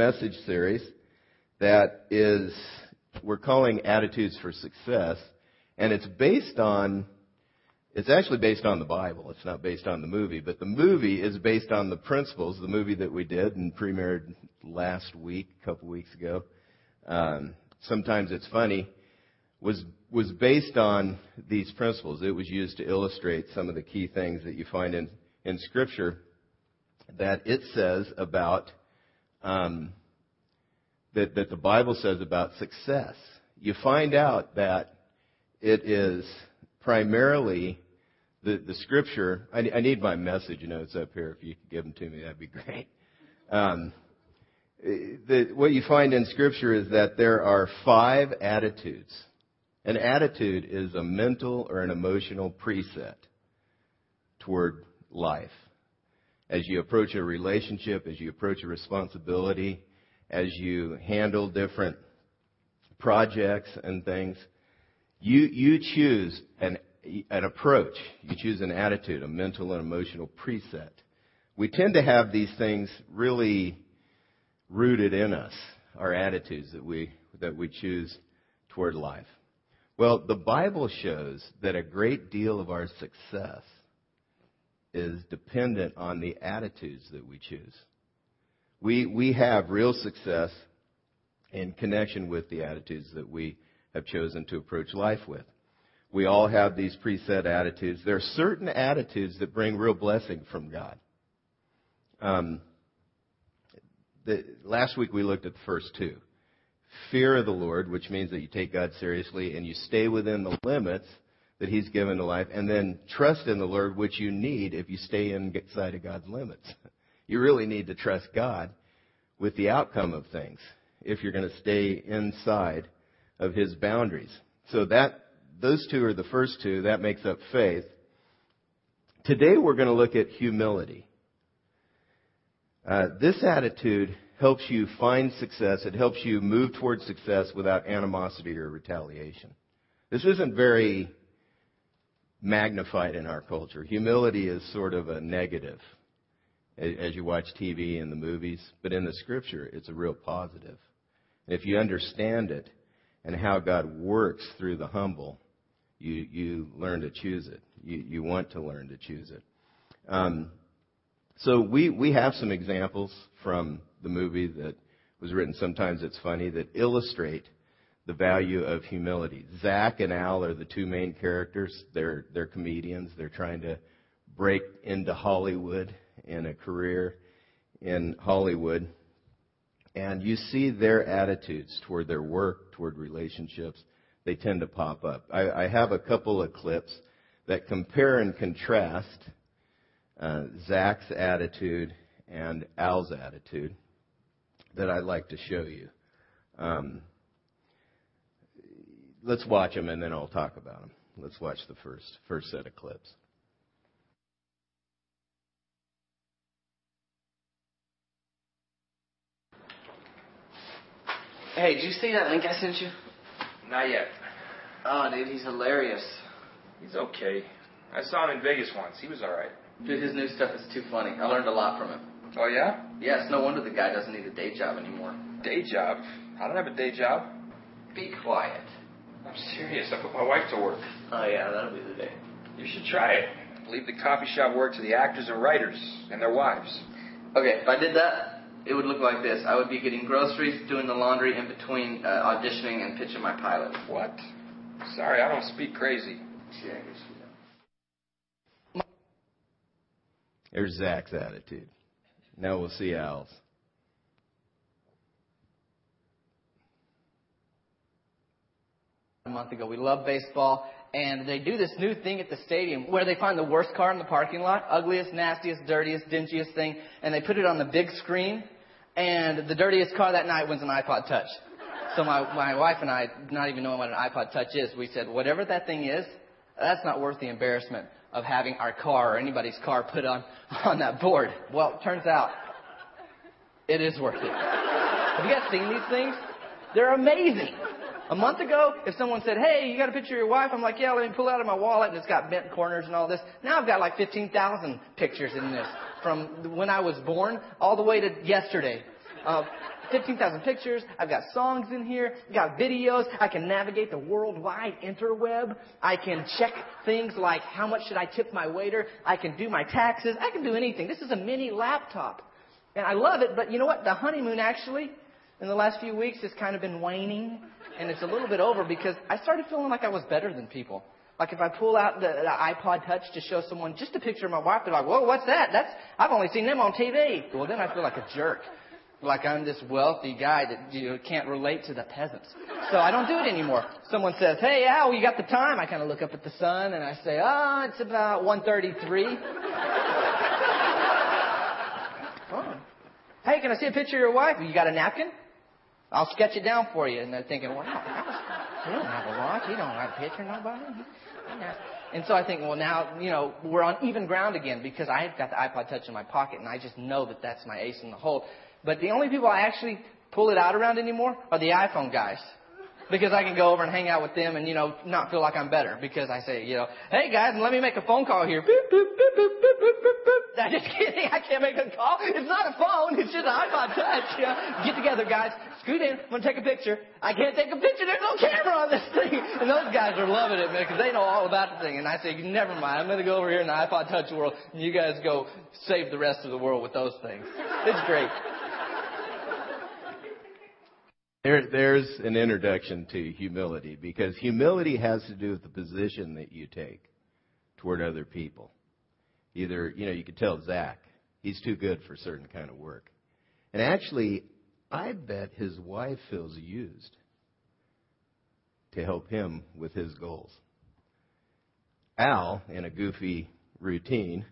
message series that is, we're calling Attitudes for Success, and it's based on, it's actually based on the Bible. It's not based on the movie, but the movie is based on the principles, the movie that we did and premiered last week, a couple weeks ago. Um, sometimes it's funny, was, was based on these principles. It was used to illustrate some of the key things that you find in, in Scripture that it says about, um, that, that the Bible says about success. You find out that it is primarily the, the Scripture. I, I need my message notes up here. If you could give them to me, that'd be great. Um, the, what you find in Scripture is that there are five attitudes. An attitude is a mental or an emotional preset toward life. As you approach a relationship, as you approach a responsibility, as you handle different projects and things, you, you choose an, an approach. You choose an attitude, a mental and emotional preset. We tend to have these things really rooted in us, our attitudes that we, that we choose toward life. Well, the Bible shows that a great deal of our success is dependent on the attitudes that we choose. We, we have real success in connection with the attitudes that we have chosen to approach life with. We all have these preset attitudes. There are certain attitudes that bring real blessing from God. Um, the, last week we looked at the first two. Fear of the Lord, which means that you take God seriously and you stay within the limits that He's given to life, and then trust in the Lord, which you need if you stay inside of God's limits. You really need to trust God with the outcome of things if you're going to stay inside of His boundaries. So that, those two are the first two. That makes up faith. Today we're going to look at humility. Uh, this attitude helps you find success. It helps you move towards success without animosity or retaliation. This isn't very magnified in our culture. Humility is sort of a negative as you watch TV and the movies, but in the scripture, it's a real positive. And if you understand it and how God works through the humble, you, you learn to choose it. You, you want to learn to choose it. Um, so we, we have some examples from the movie that was written, sometimes it's funny, that illustrate the value of humility. Zach and Al are the two main characters. They're, they're comedians. They're trying to break into Hollywood in a career in Hollywood. And you see their attitudes toward their work, toward relationships. They tend to pop up. I, I have a couple of clips that compare and contrast uh, Zach's attitude and Al's attitude that I'd like to show you. Um, let's watch them and then I'll talk about them. Let's watch the first first set of clips. Hey, did you see that link I sent you? Not yet. Oh, dude, he's hilarious. He's okay. I saw him in Vegas once. He was all right. Dude, his new stuff is too funny. I learned a lot from him. Oh yeah? Yeah, it's no wonder the guy doesn't need a day job anymore. Day job? I don't have a day job. Be quiet. I'm serious. I put my wife to work. Oh yeah, that'll be the day. You should try it. Leave the coffee shop work to the actors and writers and their wives. Okay, if I did that, it would look like this. I would be getting groceries, doing the laundry in between uh, auditioning and pitching my pilot. What? Sorry, I don't speak crazy. Yeah, I guess you don't. There's Zach's attitude. Now we'll see Al's. A month ago. We love baseball, and they do this new thing at the stadium where they find the worst car in the parking lot, ugliest, nastiest, dirtiest, dingiest thing, and they put it on the big screen, and the dirtiest car that night wins an iPod Touch. So my, my wife and I, not even knowing what an iPod Touch is, we said, whatever that thing is, that's not worth the embarrassment of having our car or anybody's car put on, on that board. Well, it turns out it is worth it. Have you guys seen these things? They're amazing. A month ago, if someone said, hey, you got a picture of your wife? I'm like, yeah, let me pull it out of my wallet and it's got bent corners and all this. Now I've got like 15,000 pictures in this from when I was born all the way to yesterday. Uh, 15,000 pictures. I've got songs in here. I've got videos. I can navigate the worldwide interweb. I can check things like how much should I tip my waiter. I can do my taxes. I can do anything. This is a mini laptop. And I love it, but you know what? The honeymoon actually, in the last few weeks, has kind of been waning. And it's a little bit over because I started feeling like I was better than people. Like if I pull out the, the iPod Touch to show someone just a picture of my wife, they're like, "Whoa, what's that? That's I've only seen them on TV." Well, then I feel like a jerk, like I'm this wealthy guy that you know, can't relate to the peasants. So I don't do it anymore. Someone says, "Hey, Al, you got the time?" I kind of look up at the sun and I say, "Oh, it's about 1:33." oh. Hey, can I see a picture of your wife? You got a napkin? I'll sketch it down for you. And they're thinking, wow, he don't have a watch. He don't have a picture, nobody. And so I think, well, now, you know, we're on even ground again because I've got the iPod Touch in my pocket and I just know that that's my ace in the hole. But the only people I actually pull it out around anymore are the iPhone guys because I can go over and hang out with them and, you know, not feel like I'm better because I say, you know, hey guys, let me make a phone call here. Boop, boop, boop, boop, boop, boop, boop, boop. I'm just kidding. I can't make a call. It's not a phone. It's just an iPod touch. You? Get together, guys. Scoot in. I'm going to take a picture. I can't take a picture. There's no camera on this thing. And those guys are loving it, man, because they know all about the thing. And I say, never mind. I'm going to go over here in the iPod touch world and you guys go save the rest of the world with those things. It's great. There, there's an introduction to humility because humility has to do with the position that you take toward other people. Either, you know, you could tell Zach, he's too good for certain kind of work. And actually, I bet his wife feels used to help him with his goals. Al, in a goofy routine,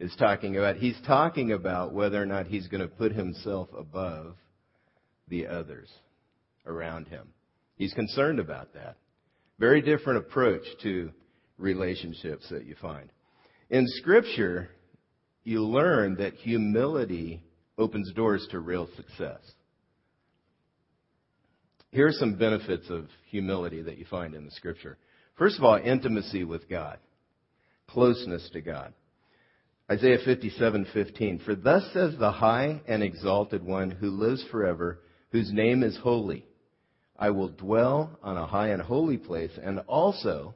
is talking about, he's talking about whether or not he's going to put himself above the others around him. He's concerned about that. Very different approach to relationships that you find. In Scripture, you learn that humility opens doors to real success. Here are some benefits of humility that you find in the Scripture. First of all, intimacy with God, closeness to God. Isaiah 57:15 For thus says the high and exalted one who lives forever, whose name is holy. I will dwell on a high and holy place, and also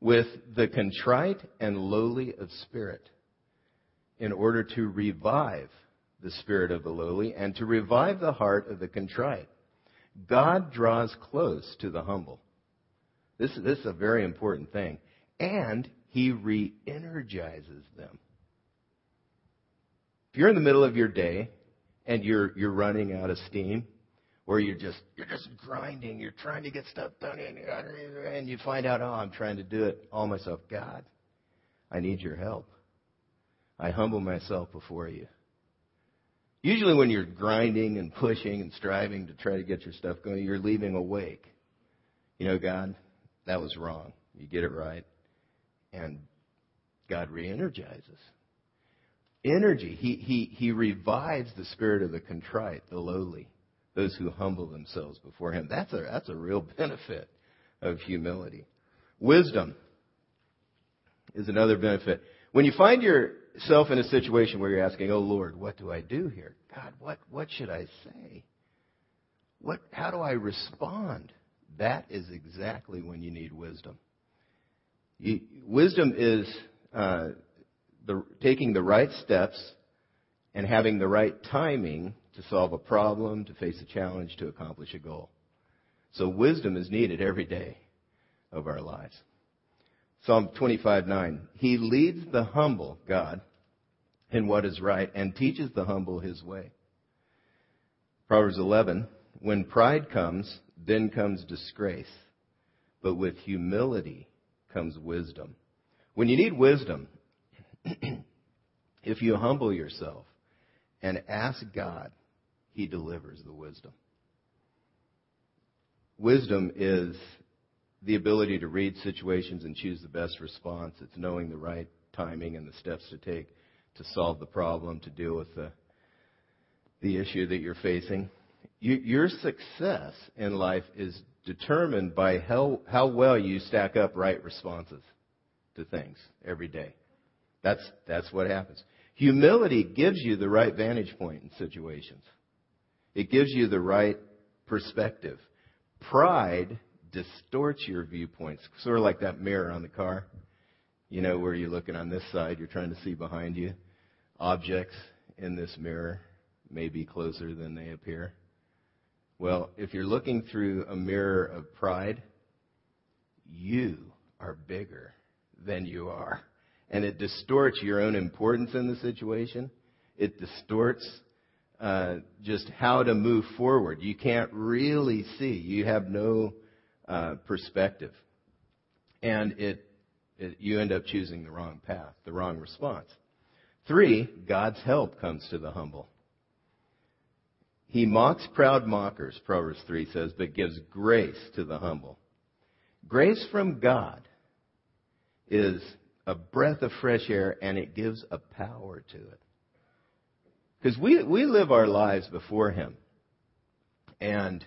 with the contrite and lowly of spirit, in order to revive the spirit of the lowly and to revive the heart of the contrite. God draws close to the humble. This, this is a very important thing. And he re energizes them. If you're in the middle of your day and you're, you're running out of steam, where you're just you're just grinding, you're trying to get stuff done, and you find out, oh, I'm trying to do it all myself. God, I need your help. I humble myself before you. Usually, when you're grinding and pushing and striving to try to get your stuff going, you're leaving awake. You know, God, that was wrong. You get it right, and God re-energizes. Energy. He he he revives the spirit of the contrite, the lowly those who humble themselves before him. That's a, that's a real benefit of humility. Wisdom is another benefit. When you find yourself in a situation where you're asking, Oh Lord, what do I do here? God, what, what should I say? What, how do I respond? That is exactly when you need wisdom. You, wisdom is uh, the, taking the right steps and having the right timing to solve a problem, to face a challenge, to accomplish a goal. So wisdom is needed every day of our lives. Psalm 25:9. He leads the humble, God, in what is right and teaches the humble his way. Proverbs 11. When pride comes, then comes disgrace, but with humility comes wisdom. When you need wisdom, if you humble yourself and ask God he delivers the wisdom. Wisdom is the ability to read situations and choose the best response. It's knowing the right timing and the steps to take to solve the problem, to deal with the, the issue that you're facing. You, your success in life is determined by how, how well you stack up right responses to things every day. That's, that's what happens. Humility gives you the right vantage point in situations. It gives you the right perspective. Pride distorts your viewpoints, sort of like that mirror on the car. You know, where you're looking on this side, you're trying to see behind you. Objects in this mirror may be closer than they appear. Well, if you're looking through a mirror of pride, you are bigger than you are. And it distorts your own importance in the situation. It distorts uh, just how to move forward. You can't really see. You have no uh, perspective. And it, it, you end up choosing the wrong path, the wrong response. Three, God's help comes to the humble. He mocks proud mockers, Proverbs 3 says, but gives grace to the humble. Grace from God is a breath of fresh air and it gives a power to it. Because we, we live our lives before Him. And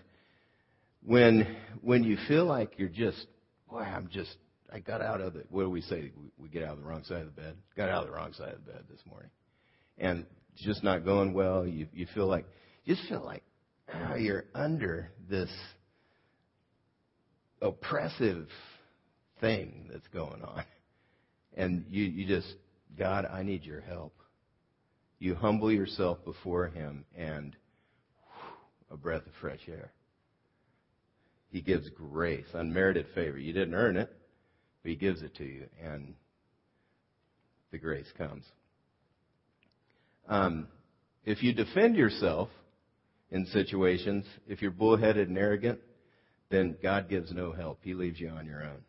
when, when you feel like you're just, boy, I'm just, I got out of the, what do we say? We, get out of the wrong side of the bed. Got out of the wrong side of the bed this morning. And just not going well. You, you feel like, you just feel like oh, you're under this oppressive thing that's going on. And you, you just, God, I need your help. You humble yourself before Him and whew, a breath of fresh air. He gives grace, unmerited favor. You didn't earn it, but He gives it to you, and the grace comes. Um, if you defend yourself in situations, if you're bullheaded and arrogant, then God gives no help. He leaves you on your own.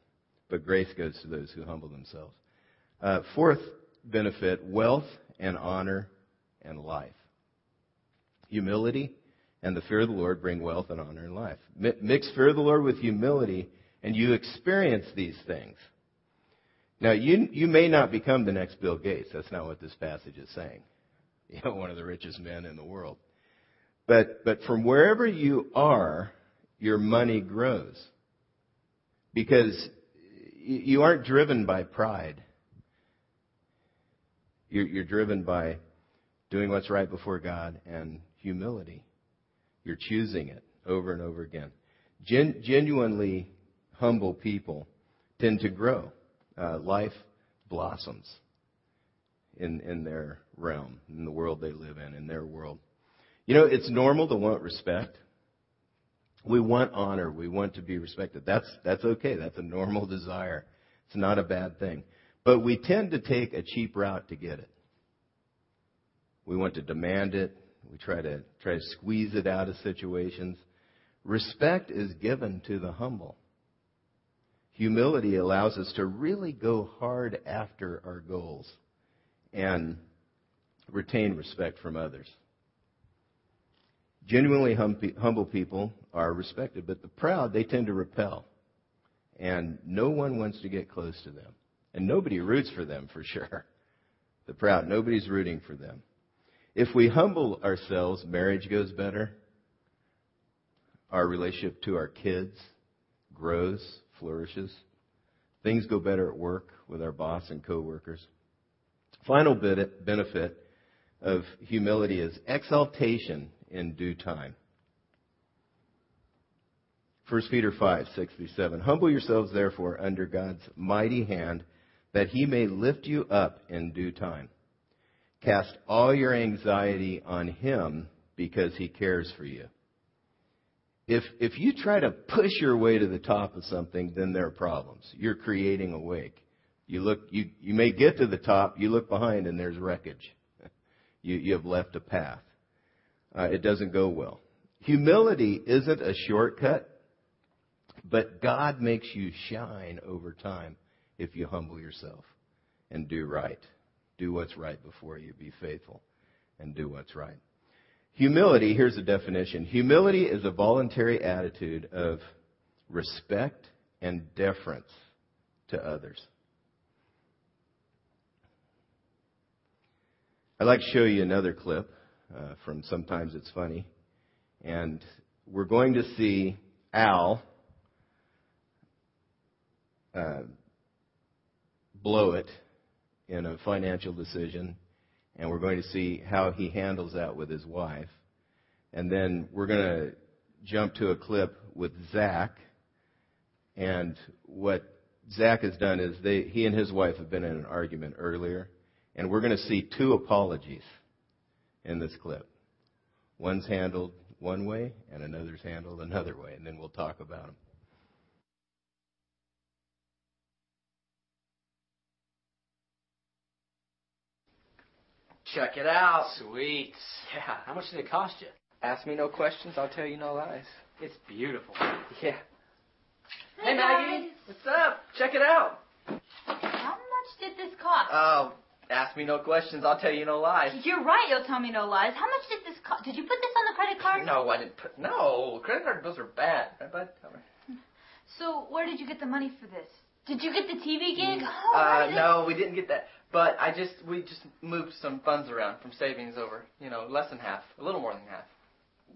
But grace goes to those who humble themselves. Uh, fourth benefit wealth and honor and life. Humility and the fear of the Lord bring wealth and honor and life. Mix fear of the Lord with humility, and you experience these things. Now, you, you may not become the next Bill Gates. That's not what this passage is saying. You know, one of the richest men in the world. But, but from wherever you are, your money grows. Because you aren't driven by pride. You're, you're driven by doing what's right before God and humility. You're choosing it over and over again. Gen, genuinely humble people tend to grow. Uh, life blossoms in, in their realm, in the world they live in, in their world. You know, it's normal to want respect. We want honor. We want to be respected. That's, that's okay. That's a normal desire. It's not a bad thing. But we tend to take a cheap route to get it. We want to demand it. We try to try to squeeze it out of situations. Respect is given to the humble. Humility allows us to really go hard after our goals and retain respect from others. Genuinely humble people are respected, but the proud, they tend to repel. And no one wants to get close to them. And nobody roots for them, for sure. The proud, nobody's rooting for them. If we humble ourselves, marriage goes better. Our relationship to our kids grows, flourishes. Things go better at work with our boss and coworkers. Final benefit of humility is exaltation in due time. 1 Peter 5, 6 through 7. Humble yourselves therefore under God's mighty hand that he may lift you up in due time. Cast all your anxiety on him because he cares for you. If, if you try to push your way to the top of something, then there are problems. You're creating a wake. You look, you, you may get to the top, you look behind and there's wreckage. You, you have left a path. Uh, it doesn't go well. Humility isn't a shortcut, but God makes you shine over time if you humble yourself and do right. Do what's right before you. Be faithful and do what's right. Humility, here's the definition. Humility is a voluntary attitude of respect and deference to others. I'd like to show you another clip uh, from Sometimes It's Funny. And we're going to see Al uh, blow it in a financial decision, and we're going to see how he handles that with his wife. and then we're going to jump to a clip with Zach. And what Zach has done is they, he and his wife have been in an argument earlier, and we're going to see two apologies in this clip. One's handled one way, and another's handled another way, and then we'll talk about them. Check it out. Sweet. Yeah. How much did it cost you? Ask me no questions, I'll tell you no lies. It's beautiful. Yeah. Hey, Maggie. guys. What's up? Check it out. How much did this cost? Oh, ask me no questions, I'll tell you no lies. You're right, you'll tell me no lies. How much did this cost? Did you put this on the credit card? No, I didn't put. No, credit card bills are bad. Right, bud? Tell me. So, where did you get the money for this? Did you get the TV gig? Oh, Uh, where did it- no, we didn't get that. But I just we just moved some funds around from savings over. You know, less than half, a little more than half,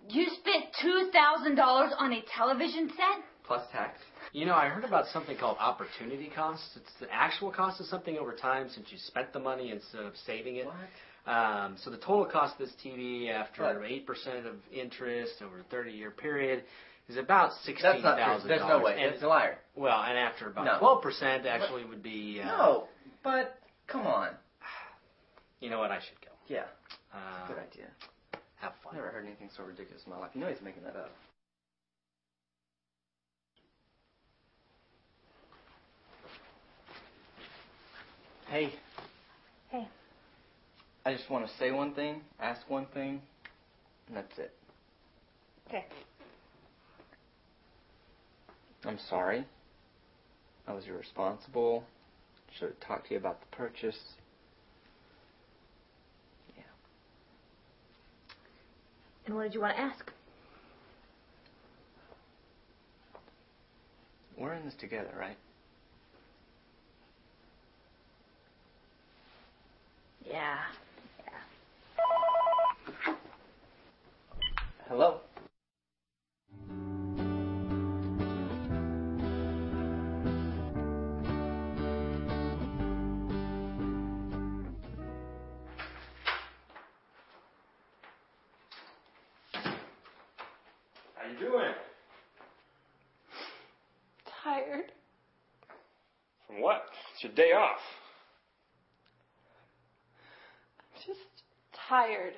You spent $2,000 on a television set? plus tax. You know, I heard about something called opportunity costs. It's the actual cost of something over time since you spent the money instead of saving it. What? Um, so the total cost of this TV after 8% of interest over a 30-year period is about $16,000. That's not true. There's no way. And- It's a liar. well, and after about No. 12% actually would be... Uh, No, but come on. You know what? I should go. Yeah, Uh, good idea. have fun. I've never heard anything so ridiculous in my life. You know he's making that up. Hey. Hey. I just want to say one thing, ask one thing, and that's it. Okay. I'm sorry. I was irresponsible. Should have talked to you about the purchase. Yeah. And what did you want to ask? We're in this together, right? Yeah. Yeah. Hello? It's your day off. I'm just tired.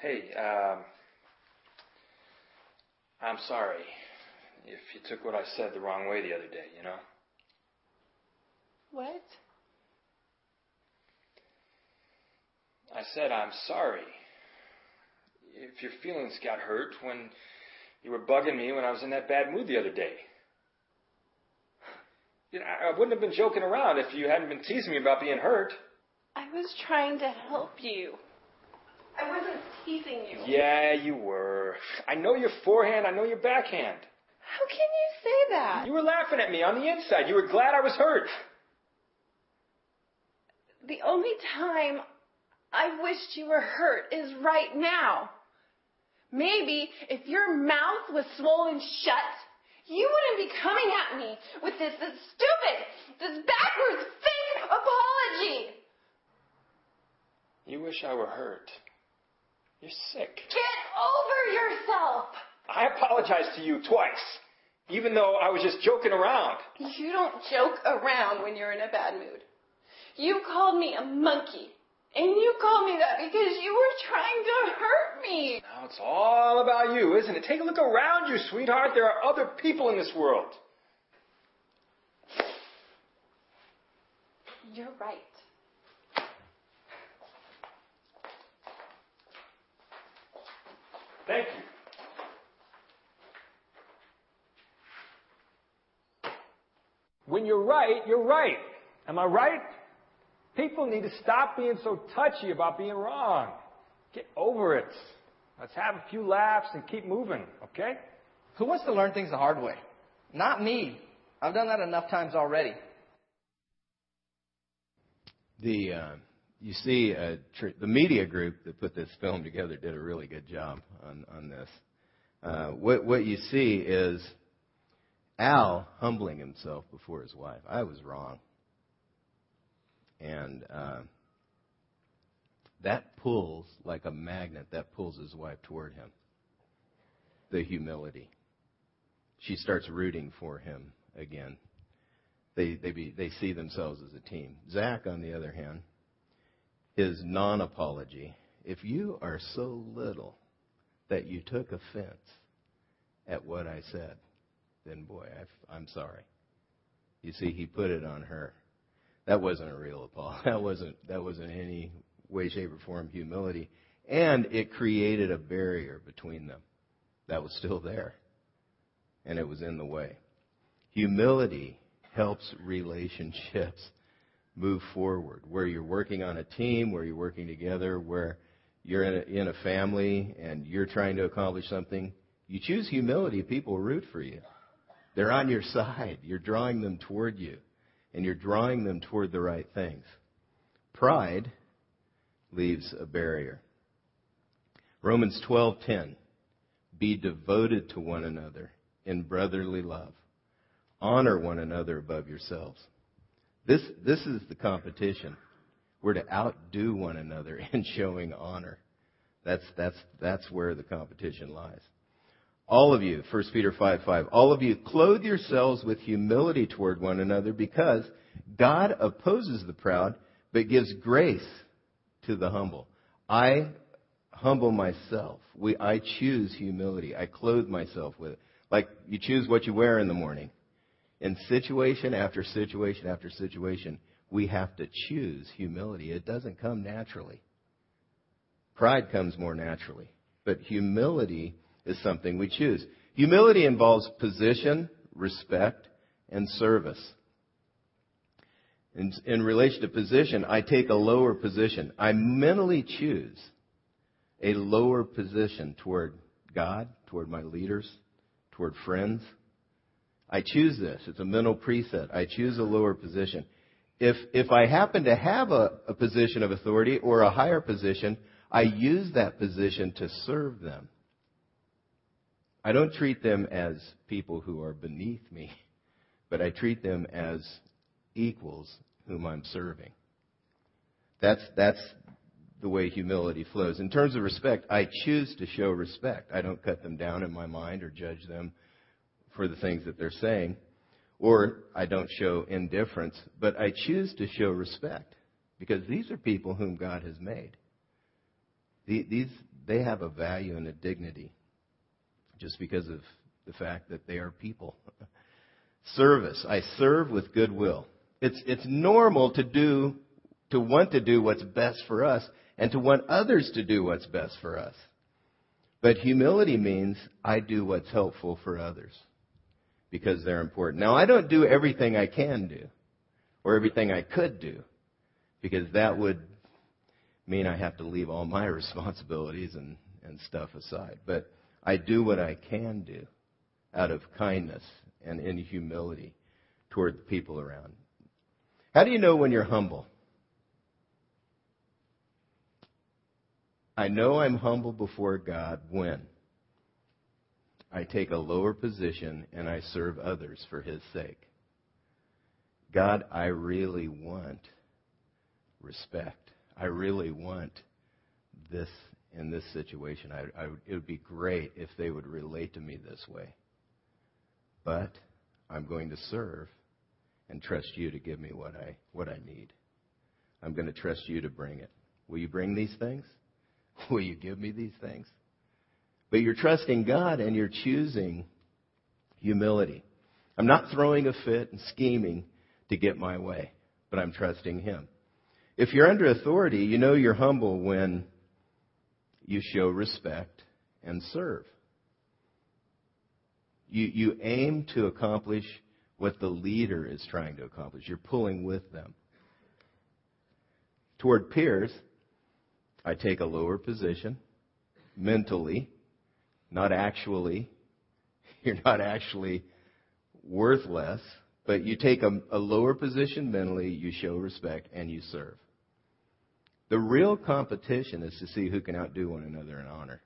Hey, um, I'm sorry if you took what I said the wrong way the other day, you know? What? I said I'm sorry. If your feelings got hurt when you were bugging me when I was in that bad mood the other day. You know, I I wouldn't have been joking around if you hadn't been teasing me about being hurt. I was trying to help you. I wasn't teasing you. Yeah, you were. I know your forehand, I know your backhand. How can you say that? You were laughing at me on the inside. You were glad I was hurt. The only time I wished you were hurt is right now. Maybe if your mouth was swollen shut, you wouldn't be coming at me with this, this stupid, this backwards, fake apology. You wish I were hurt. You're sick. Get over yourself. I apologized to you twice, even though I was just joking around. You don't joke around when you're in a bad mood. You called me a monkey. And you called me that because you were trying to hurt me. Now it's all about you, isn't it? Take a look around you, sweetheart. There are other people in this world. You're right. Thank you. When you're right, you're right. Am I right? People need to stop being so touchy about being wrong. Get over it. Let's have a few laughs and keep moving, okay? Who wants to learn things the hard way? Not me. I've done that enough times already. The uh, you see, uh, tr- the media group that put this film together did a really good job on on this. Uh, what what you see is Al humbling himself before his wife. I was wrong, and uh, that pulls like a magnet, that pulls his wife toward him. The humility. She starts rooting for him again. They, they, be, they see themselves as a team. Zach, on the other hand, his non apology. If you are so little that you took offense at what I said, then boy, i I'm sorry. You see, he put it on her. That wasn't a real apology. That wasn't that wasn't any way, shape, or form humility, and it created a barrier between them that was still there, and it was in the way. Humility helps relationships move forward. Where you're working on a team, where you're working together, where you're in a, in a family and you're trying to accomplish something, you choose humility, people root for you. They're on your side. You're drawing them toward you, and you're drawing them toward the right things. Pride leaves a barrier. Romans 12:10 Be devoted to one another in brotherly love. Honor one another above yourselves. This this is the competition. We're to outdo one another in showing honor. That's that's that's where the competition lies. All of you, 1 Peter 5 5, all of you clothe yourselves with humility toward one another because God opposes the proud but gives grace to the humble. I humble myself. We, I choose humility. I clothe myself with it. Like you choose what you wear in the morning. In situation after situation after situation, we have to choose humility. It doesn't come naturally. Pride comes more naturally. But humility is something we choose. Humility involves position, respect, and service. In, in, relation to position, I take a lower position. I mentally choose a lower position toward God, toward my leaders, toward friends. I choose this. It's a mental preset. I choose a lower position. If, if I happen to have a, a position of authority or a higher position, I use that position to serve them. I don't treat them as people who are beneath me, but I treat them as equals whom I'm serving. That's, that's the way humility flows. In terms of respect, I choose to show respect. I don't cut them down in my mind or judge them for the things that they're saying, or I don't show indifference, but I choose to show respect because these are people whom God has made. These, they have a value and a dignity just because of the fact that they are people. Service. I serve with goodwill. It's, it's normal to do, to want to do what's best for us and to want others to do what's best for us. But humility means I do what's helpful for others because they're important. Now, I don't do everything I can do or everything I could do because that would mean I have to leave all my responsibilities and, and stuff aside. But I do what I can do out of kindness and in humility toward the people around. How do you know when you're humble? I know I'm humble before God when I take a lower position and I serve others for His sake. God, I really want respect. I really want this in this situation. I, I, it would be great if they would relate to me this way. But I'm going to serve and trust you to give me what I, what I need. I'm going to trust you to bring it. Will you bring these things? Will you give me these things? But you're trusting God and you're choosing humility. I'm not throwing a fit and scheming to get my way, but I'm trusting Him. If you're under authority, you know you're humble when you show respect and serve. You, you aim to accomplish what the leader is trying to accomplish. You're pulling with them. Toward peers, I take a lower position mentally, not actually. You're not actually worth less, but you take a, a lower position mentally, you show respect, and you serve. The real competition is to see who can outdo one another in honor.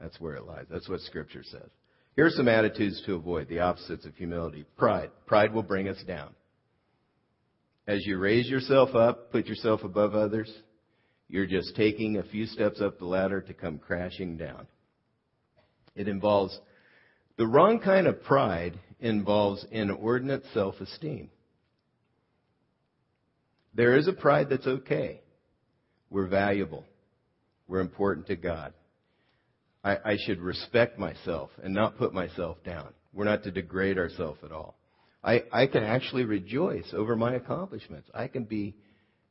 That's where it lies. That's what Scripture says. Here are some attitudes to avoid, the opposites of humility. Pride. Pride will bring us down. As you raise yourself up, put yourself above others, You're just taking a few steps up the ladder to come crashing down. It involves the wrong kind of pride involves inordinate self-esteem. There is a pride that's okay. We're valuable. We're important to God. I, I should respect myself and not put myself down. We're not to degrade ourselves at all. I, I can actually rejoice over my accomplishments. I can be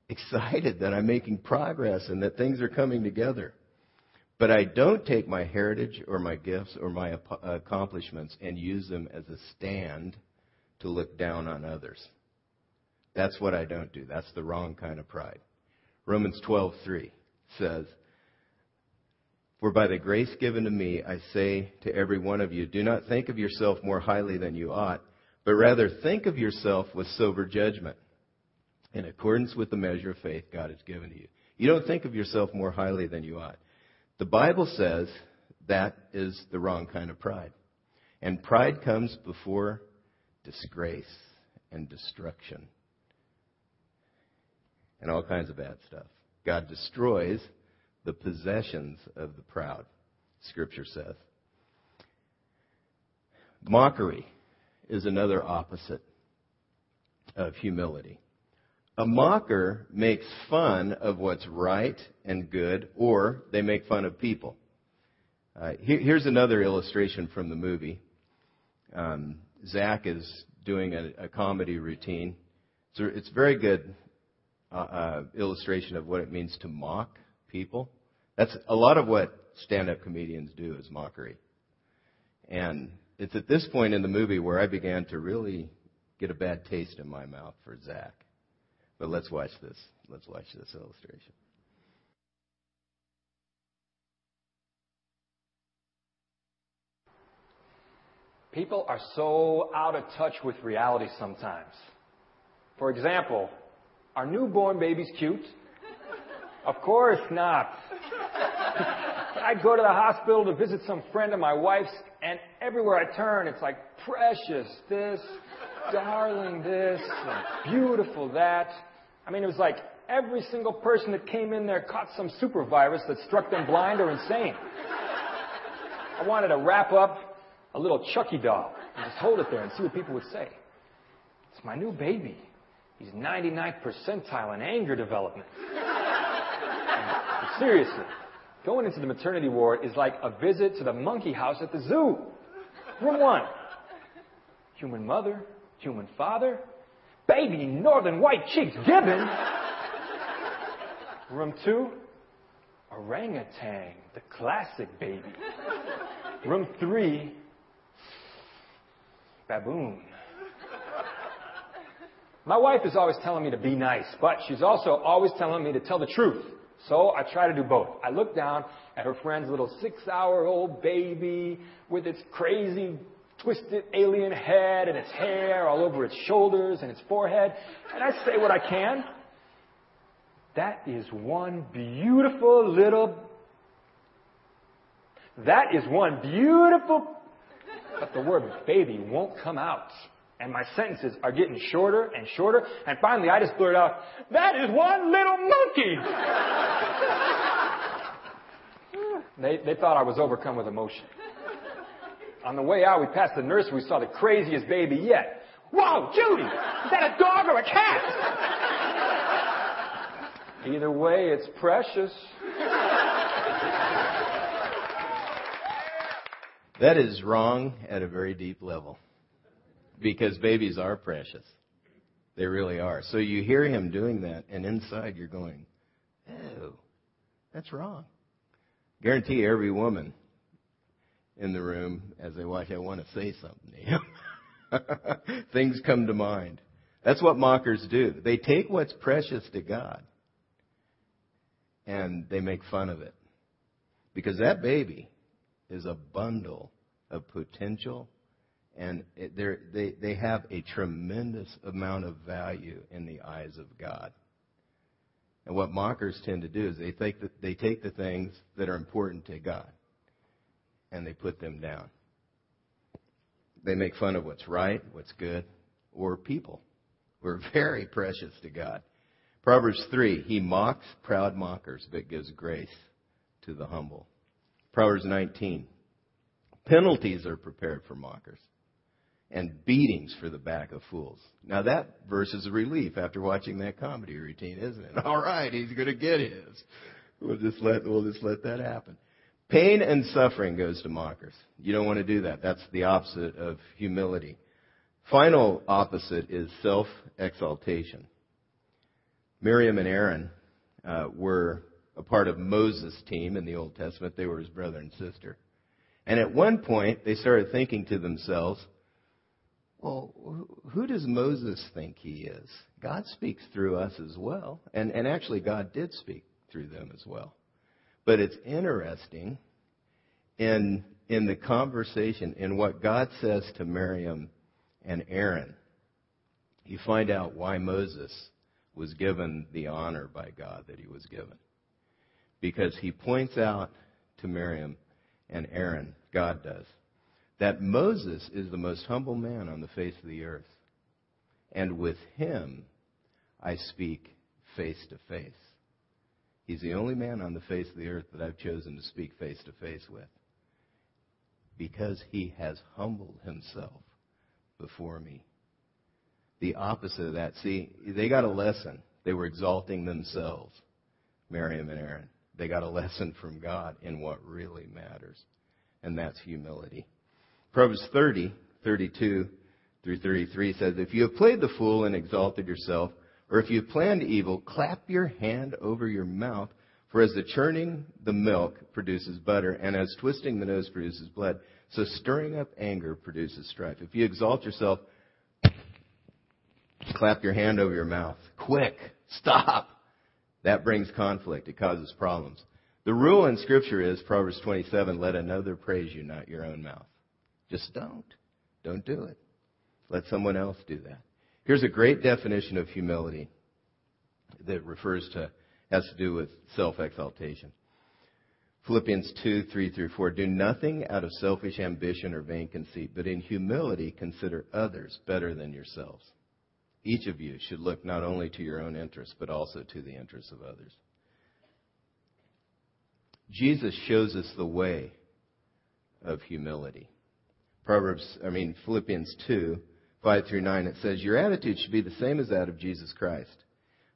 excited that I'm making progress and that things are coming together. But I don't take my heritage or my gifts or my accomplishments and use them as a stand to look down on others. That's what I don't do. That's the wrong kind of pride. Romans 12:3 says, "For by the grace given to me, I say to every one of you, do not think of yourself more highly than you ought, but rather think of yourself with sober judgment, in accordance with the measure of faith God has given to you." You don't think of yourself more highly than you ought. The Bible says that is the wrong kind of pride. And pride comes before disgrace and destruction and all kinds of bad stuff. God destroys the possessions of the proud, Scripture says. Mockery is another opposite of humility. A mocker makes fun of what's right and good, or they make fun of people. Uh, here, here's another illustration from the movie. Um, Zach is doing a, a comedy routine. So it's very good uh, uh, illustration of what it means to mock people. That's a lot of what stand-up comedians do is mockery. And it's at this point in the movie where I began to really get a bad taste in my mouth for Zach. But let's watch this. Let's watch this illustration. People are so out of touch with reality sometimes. For example, are newborn babies cute? Of course not. I'd go to the hospital to visit some friend of my wife's, and everywhere I turn, it's like precious this, darling this, beautiful that. I mean, it was like every single person that came in there caught some super virus that struck them blind or insane. I wanted to wrap up a little Chucky doll and just hold it there and see what people would say. It's my new baby. He's 99th percentile in anger development. seriously, going into the maternity ward is like a visit to the monkey house at the zoo. Room one, human mother, human father, baby northern white cheeks gibbon. Room two, orangutan, the classic baby. Room three, baboon. My wife is always telling me to be nice, but she's also always telling me to tell the truth. So I try to do both. I look down at her friend's little six hour old baby with its crazy twisted alien head and its hair all over its shoulders and its forehead, and I say what I can. That is one beautiful little. That is one beautiful. But the word baby won't come out. And my sentences are getting shorter and shorter. And finally, I just blurt out, That is one little monkey! they, they thought I was overcome with emotion. On the way out, we passed the nursery. We saw the craziest baby yet. Whoa, Judy! Is that a dog or a cat? Either way, it's precious. That is wrong at a very deep level. Because babies are precious. They really are. So you hear him doing that, and inside you're going, oh, that's wrong. Guarantee every woman in the room as they watch, I want to say something to him. Things come to mind. That's what mockers do. They take what's precious to God and they make fun of it. Because that baby is a bundle of potential and they, they have a tremendous amount of value in the eyes of God. And what mockers tend to do is they take the, they take the things that are important to God and they put them down. They make fun of what's right, what's good, or people. We're very precious to God. Proverbs 3, he mocks proud mockers, but gives grace to the humble. Proverbs 19, penalties are prepared for mockers and beatings for the back of fools. Now that verse is a relief after watching that comedy routine, isn't it? All right, he's going to get his. We'll just let we'll just let that happen. Pain and suffering goes to mockers. You don't want to do that. That's the opposite of humility. Final opposite is self-exaltation. Miriam and Aaron uh, were a part of Moses' team in the Old Testament. They were his brother and sister. And at one point, they started thinking to themselves, well, who does Moses think he is? God speaks through us as well. And, and actually, God did speak through them as well. But it's interesting in, in the conversation, in what God says to Miriam and Aaron, you find out why Moses was given the honor by God that he was given. Because he points out to Miriam and Aaron, God does, that Moses is the most humble man on the face of the earth. And with him I speak face to face. He's the only man on the face of the earth that I've chosen to speak face to face with. Because he has humbled himself before me. The opposite of that. See, they got a lesson. They were exalting themselves, Miriam and Aaron. They got a lesson from God in what really matters, and that's humility. Proverbs 30, 32 through 33 says, If you have played the fool and exalted yourself, or if you have planned evil, clap your hand over your mouth, for as the churning the milk produces butter, and as twisting the nose produces blood, so stirring up anger produces strife. If you exalt yourself, clap your hand over your mouth. Quick, stop. That brings conflict. It causes problems. The rule in Scripture is Proverbs 27 let another praise you, not your own mouth. Just don't. Don't do it. Let someone else do that. Here's a great definition of humility that refers to, has to do with self exaltation. Philippians 2, 3 through 4. Do nothing out of selfish ambition or vain conceit, but in humility consider others better than yourselves. Each of you should look not only to your own interests, but also to the interests of others. Jesus shows us the way of humility. Proverbs, I mean, Philippians 2, 5 through 9, it says, Your attitude should be the same as that of Jesus Christ,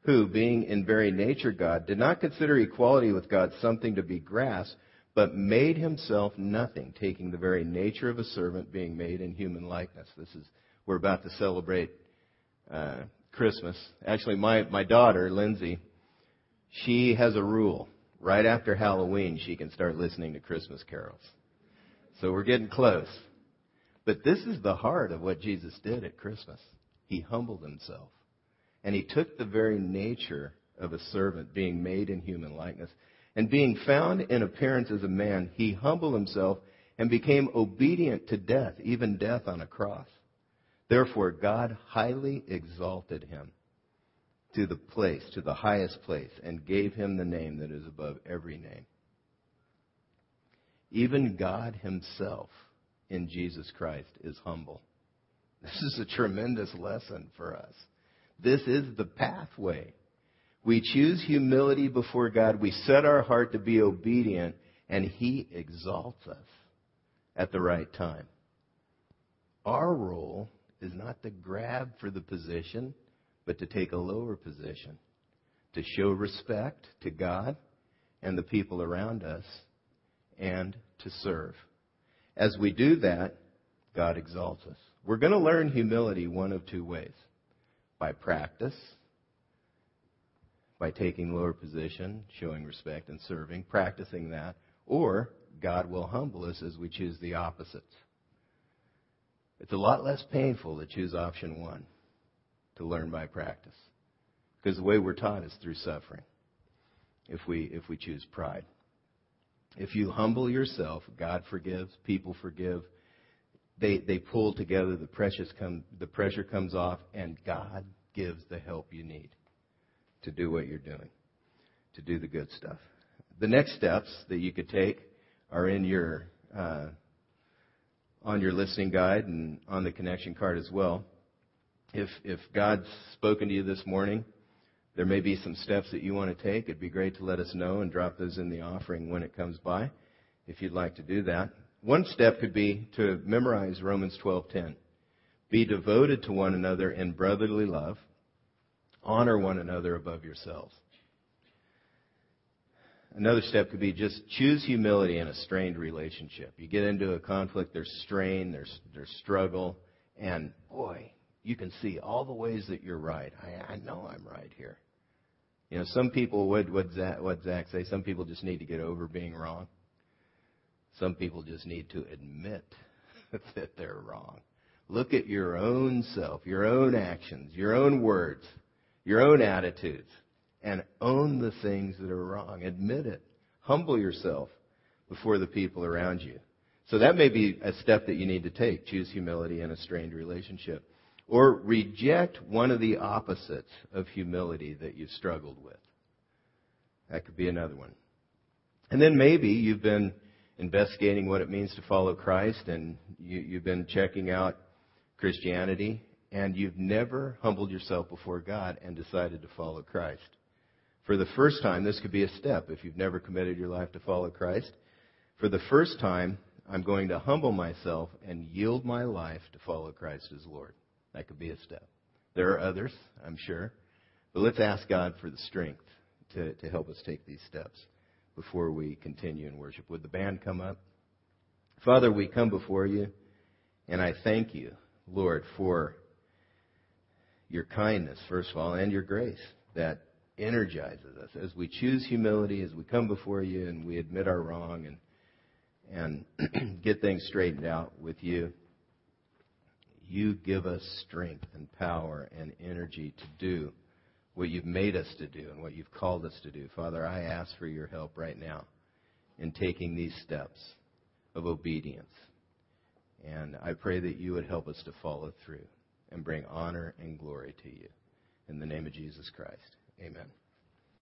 who, being in very nature God, did not consider equality with God something to be grasped, but made himself nothing, taking the very nature of a servant, being made in human likeness. This is, we're about to celebrate uh, Christmas. Actually, my, my daughter, Lindsay, she has a rule. Right after Halloween, she can start listening to Christmas carols. So we're getting close. But this is the heart of what Jesus did at Christmas. He humbled himself. And he took the very nature of a servant, being made in human likeness. And being found in appearance as a man, he humbled himself and became obedient to death, even death on a cross. Therefore, God highly exalted him to the place, to the highest place, and gave him the name that is above every name. Even God himself in Jesus Christ is humble. This is a tremendous lesson for us. This is the pathway. We choose humility before God. We set our heart to be obedient, and He exalts us at the right time. Our role is not to grab for the position, but to take a lower position, to show respect to God and the people around us, and to serve. As we do that, God exalts us. We're going to learn humility one of two ways by practice, by taking lower position, showing respect and serving, practicing that, or God will humble us as we choose the opposites. It's a lot less painful to choose option one, to learn by practice. Because the way we're taught is through suffering if we, if we choose pride. If you humble yourself, God forgives, people forgive. They, they pull together, the, precious come, the pressure comes off, and God gives the help you need to do what you're doing, to do the good stuff. The next steps that you could take are in your, uh, on your listening guide and on the connection card as well. If, if God's spoken to you this morning, There may be some steps that you want to take. It'd be great to let us know and drop those in the offering when it comes by if you'd like to do that. One step could be to memorize Romans 12:10. Be devoted to one another in brotherly love. Honor one another above yourselves. Another step could be just choose humility in a strained relationship. You get into a conflict, there's strain, there's, there's struggle, and boy, you can see all the ways that you're right. I, I know I'm right here. You know, some people, what, what, Zach, what Zach say, some people just need to get over being wrong. Some people just need to admit that they're wrong. Look at your own self, your own actions, your own words, your own attitudes, and own the things that are wrong. Admit it. Humble yourself before the people around you. So that may be a step that you need to take. Choose humility in a strained relationship. Or reject one of the opposites of humility that you've struggled with. That could be another one. And then maybe you've been investigating what it means to follow Christ and you, have been checking out Christianity and you've never humbled yourself before God and decided to follow Christ. For the first time, this could be a step if you've never committed your life to follow Christ. For the first time, I'm going to humble myself and yield my life to follow Christ as Lord. That could be a step. There are others, I'm sure. But let's ask God for the strength to, to help us take these steps before we continue in worship. Would the band come up? Father, we come before you, and I thank you, Lord, for your kindness, first of all, and your grace that energizes us as we choose humility, as we come before you and we admit our wrong and and get things straightened out with you. You give us strength and power and energy to do what you've made us to do and what you've called us to do. Father, I ask for your help right now in taking these steps of obedience. And I pray that you would help us to follow through and bring honor and glory to you. In the name of Jesus Christ, amen.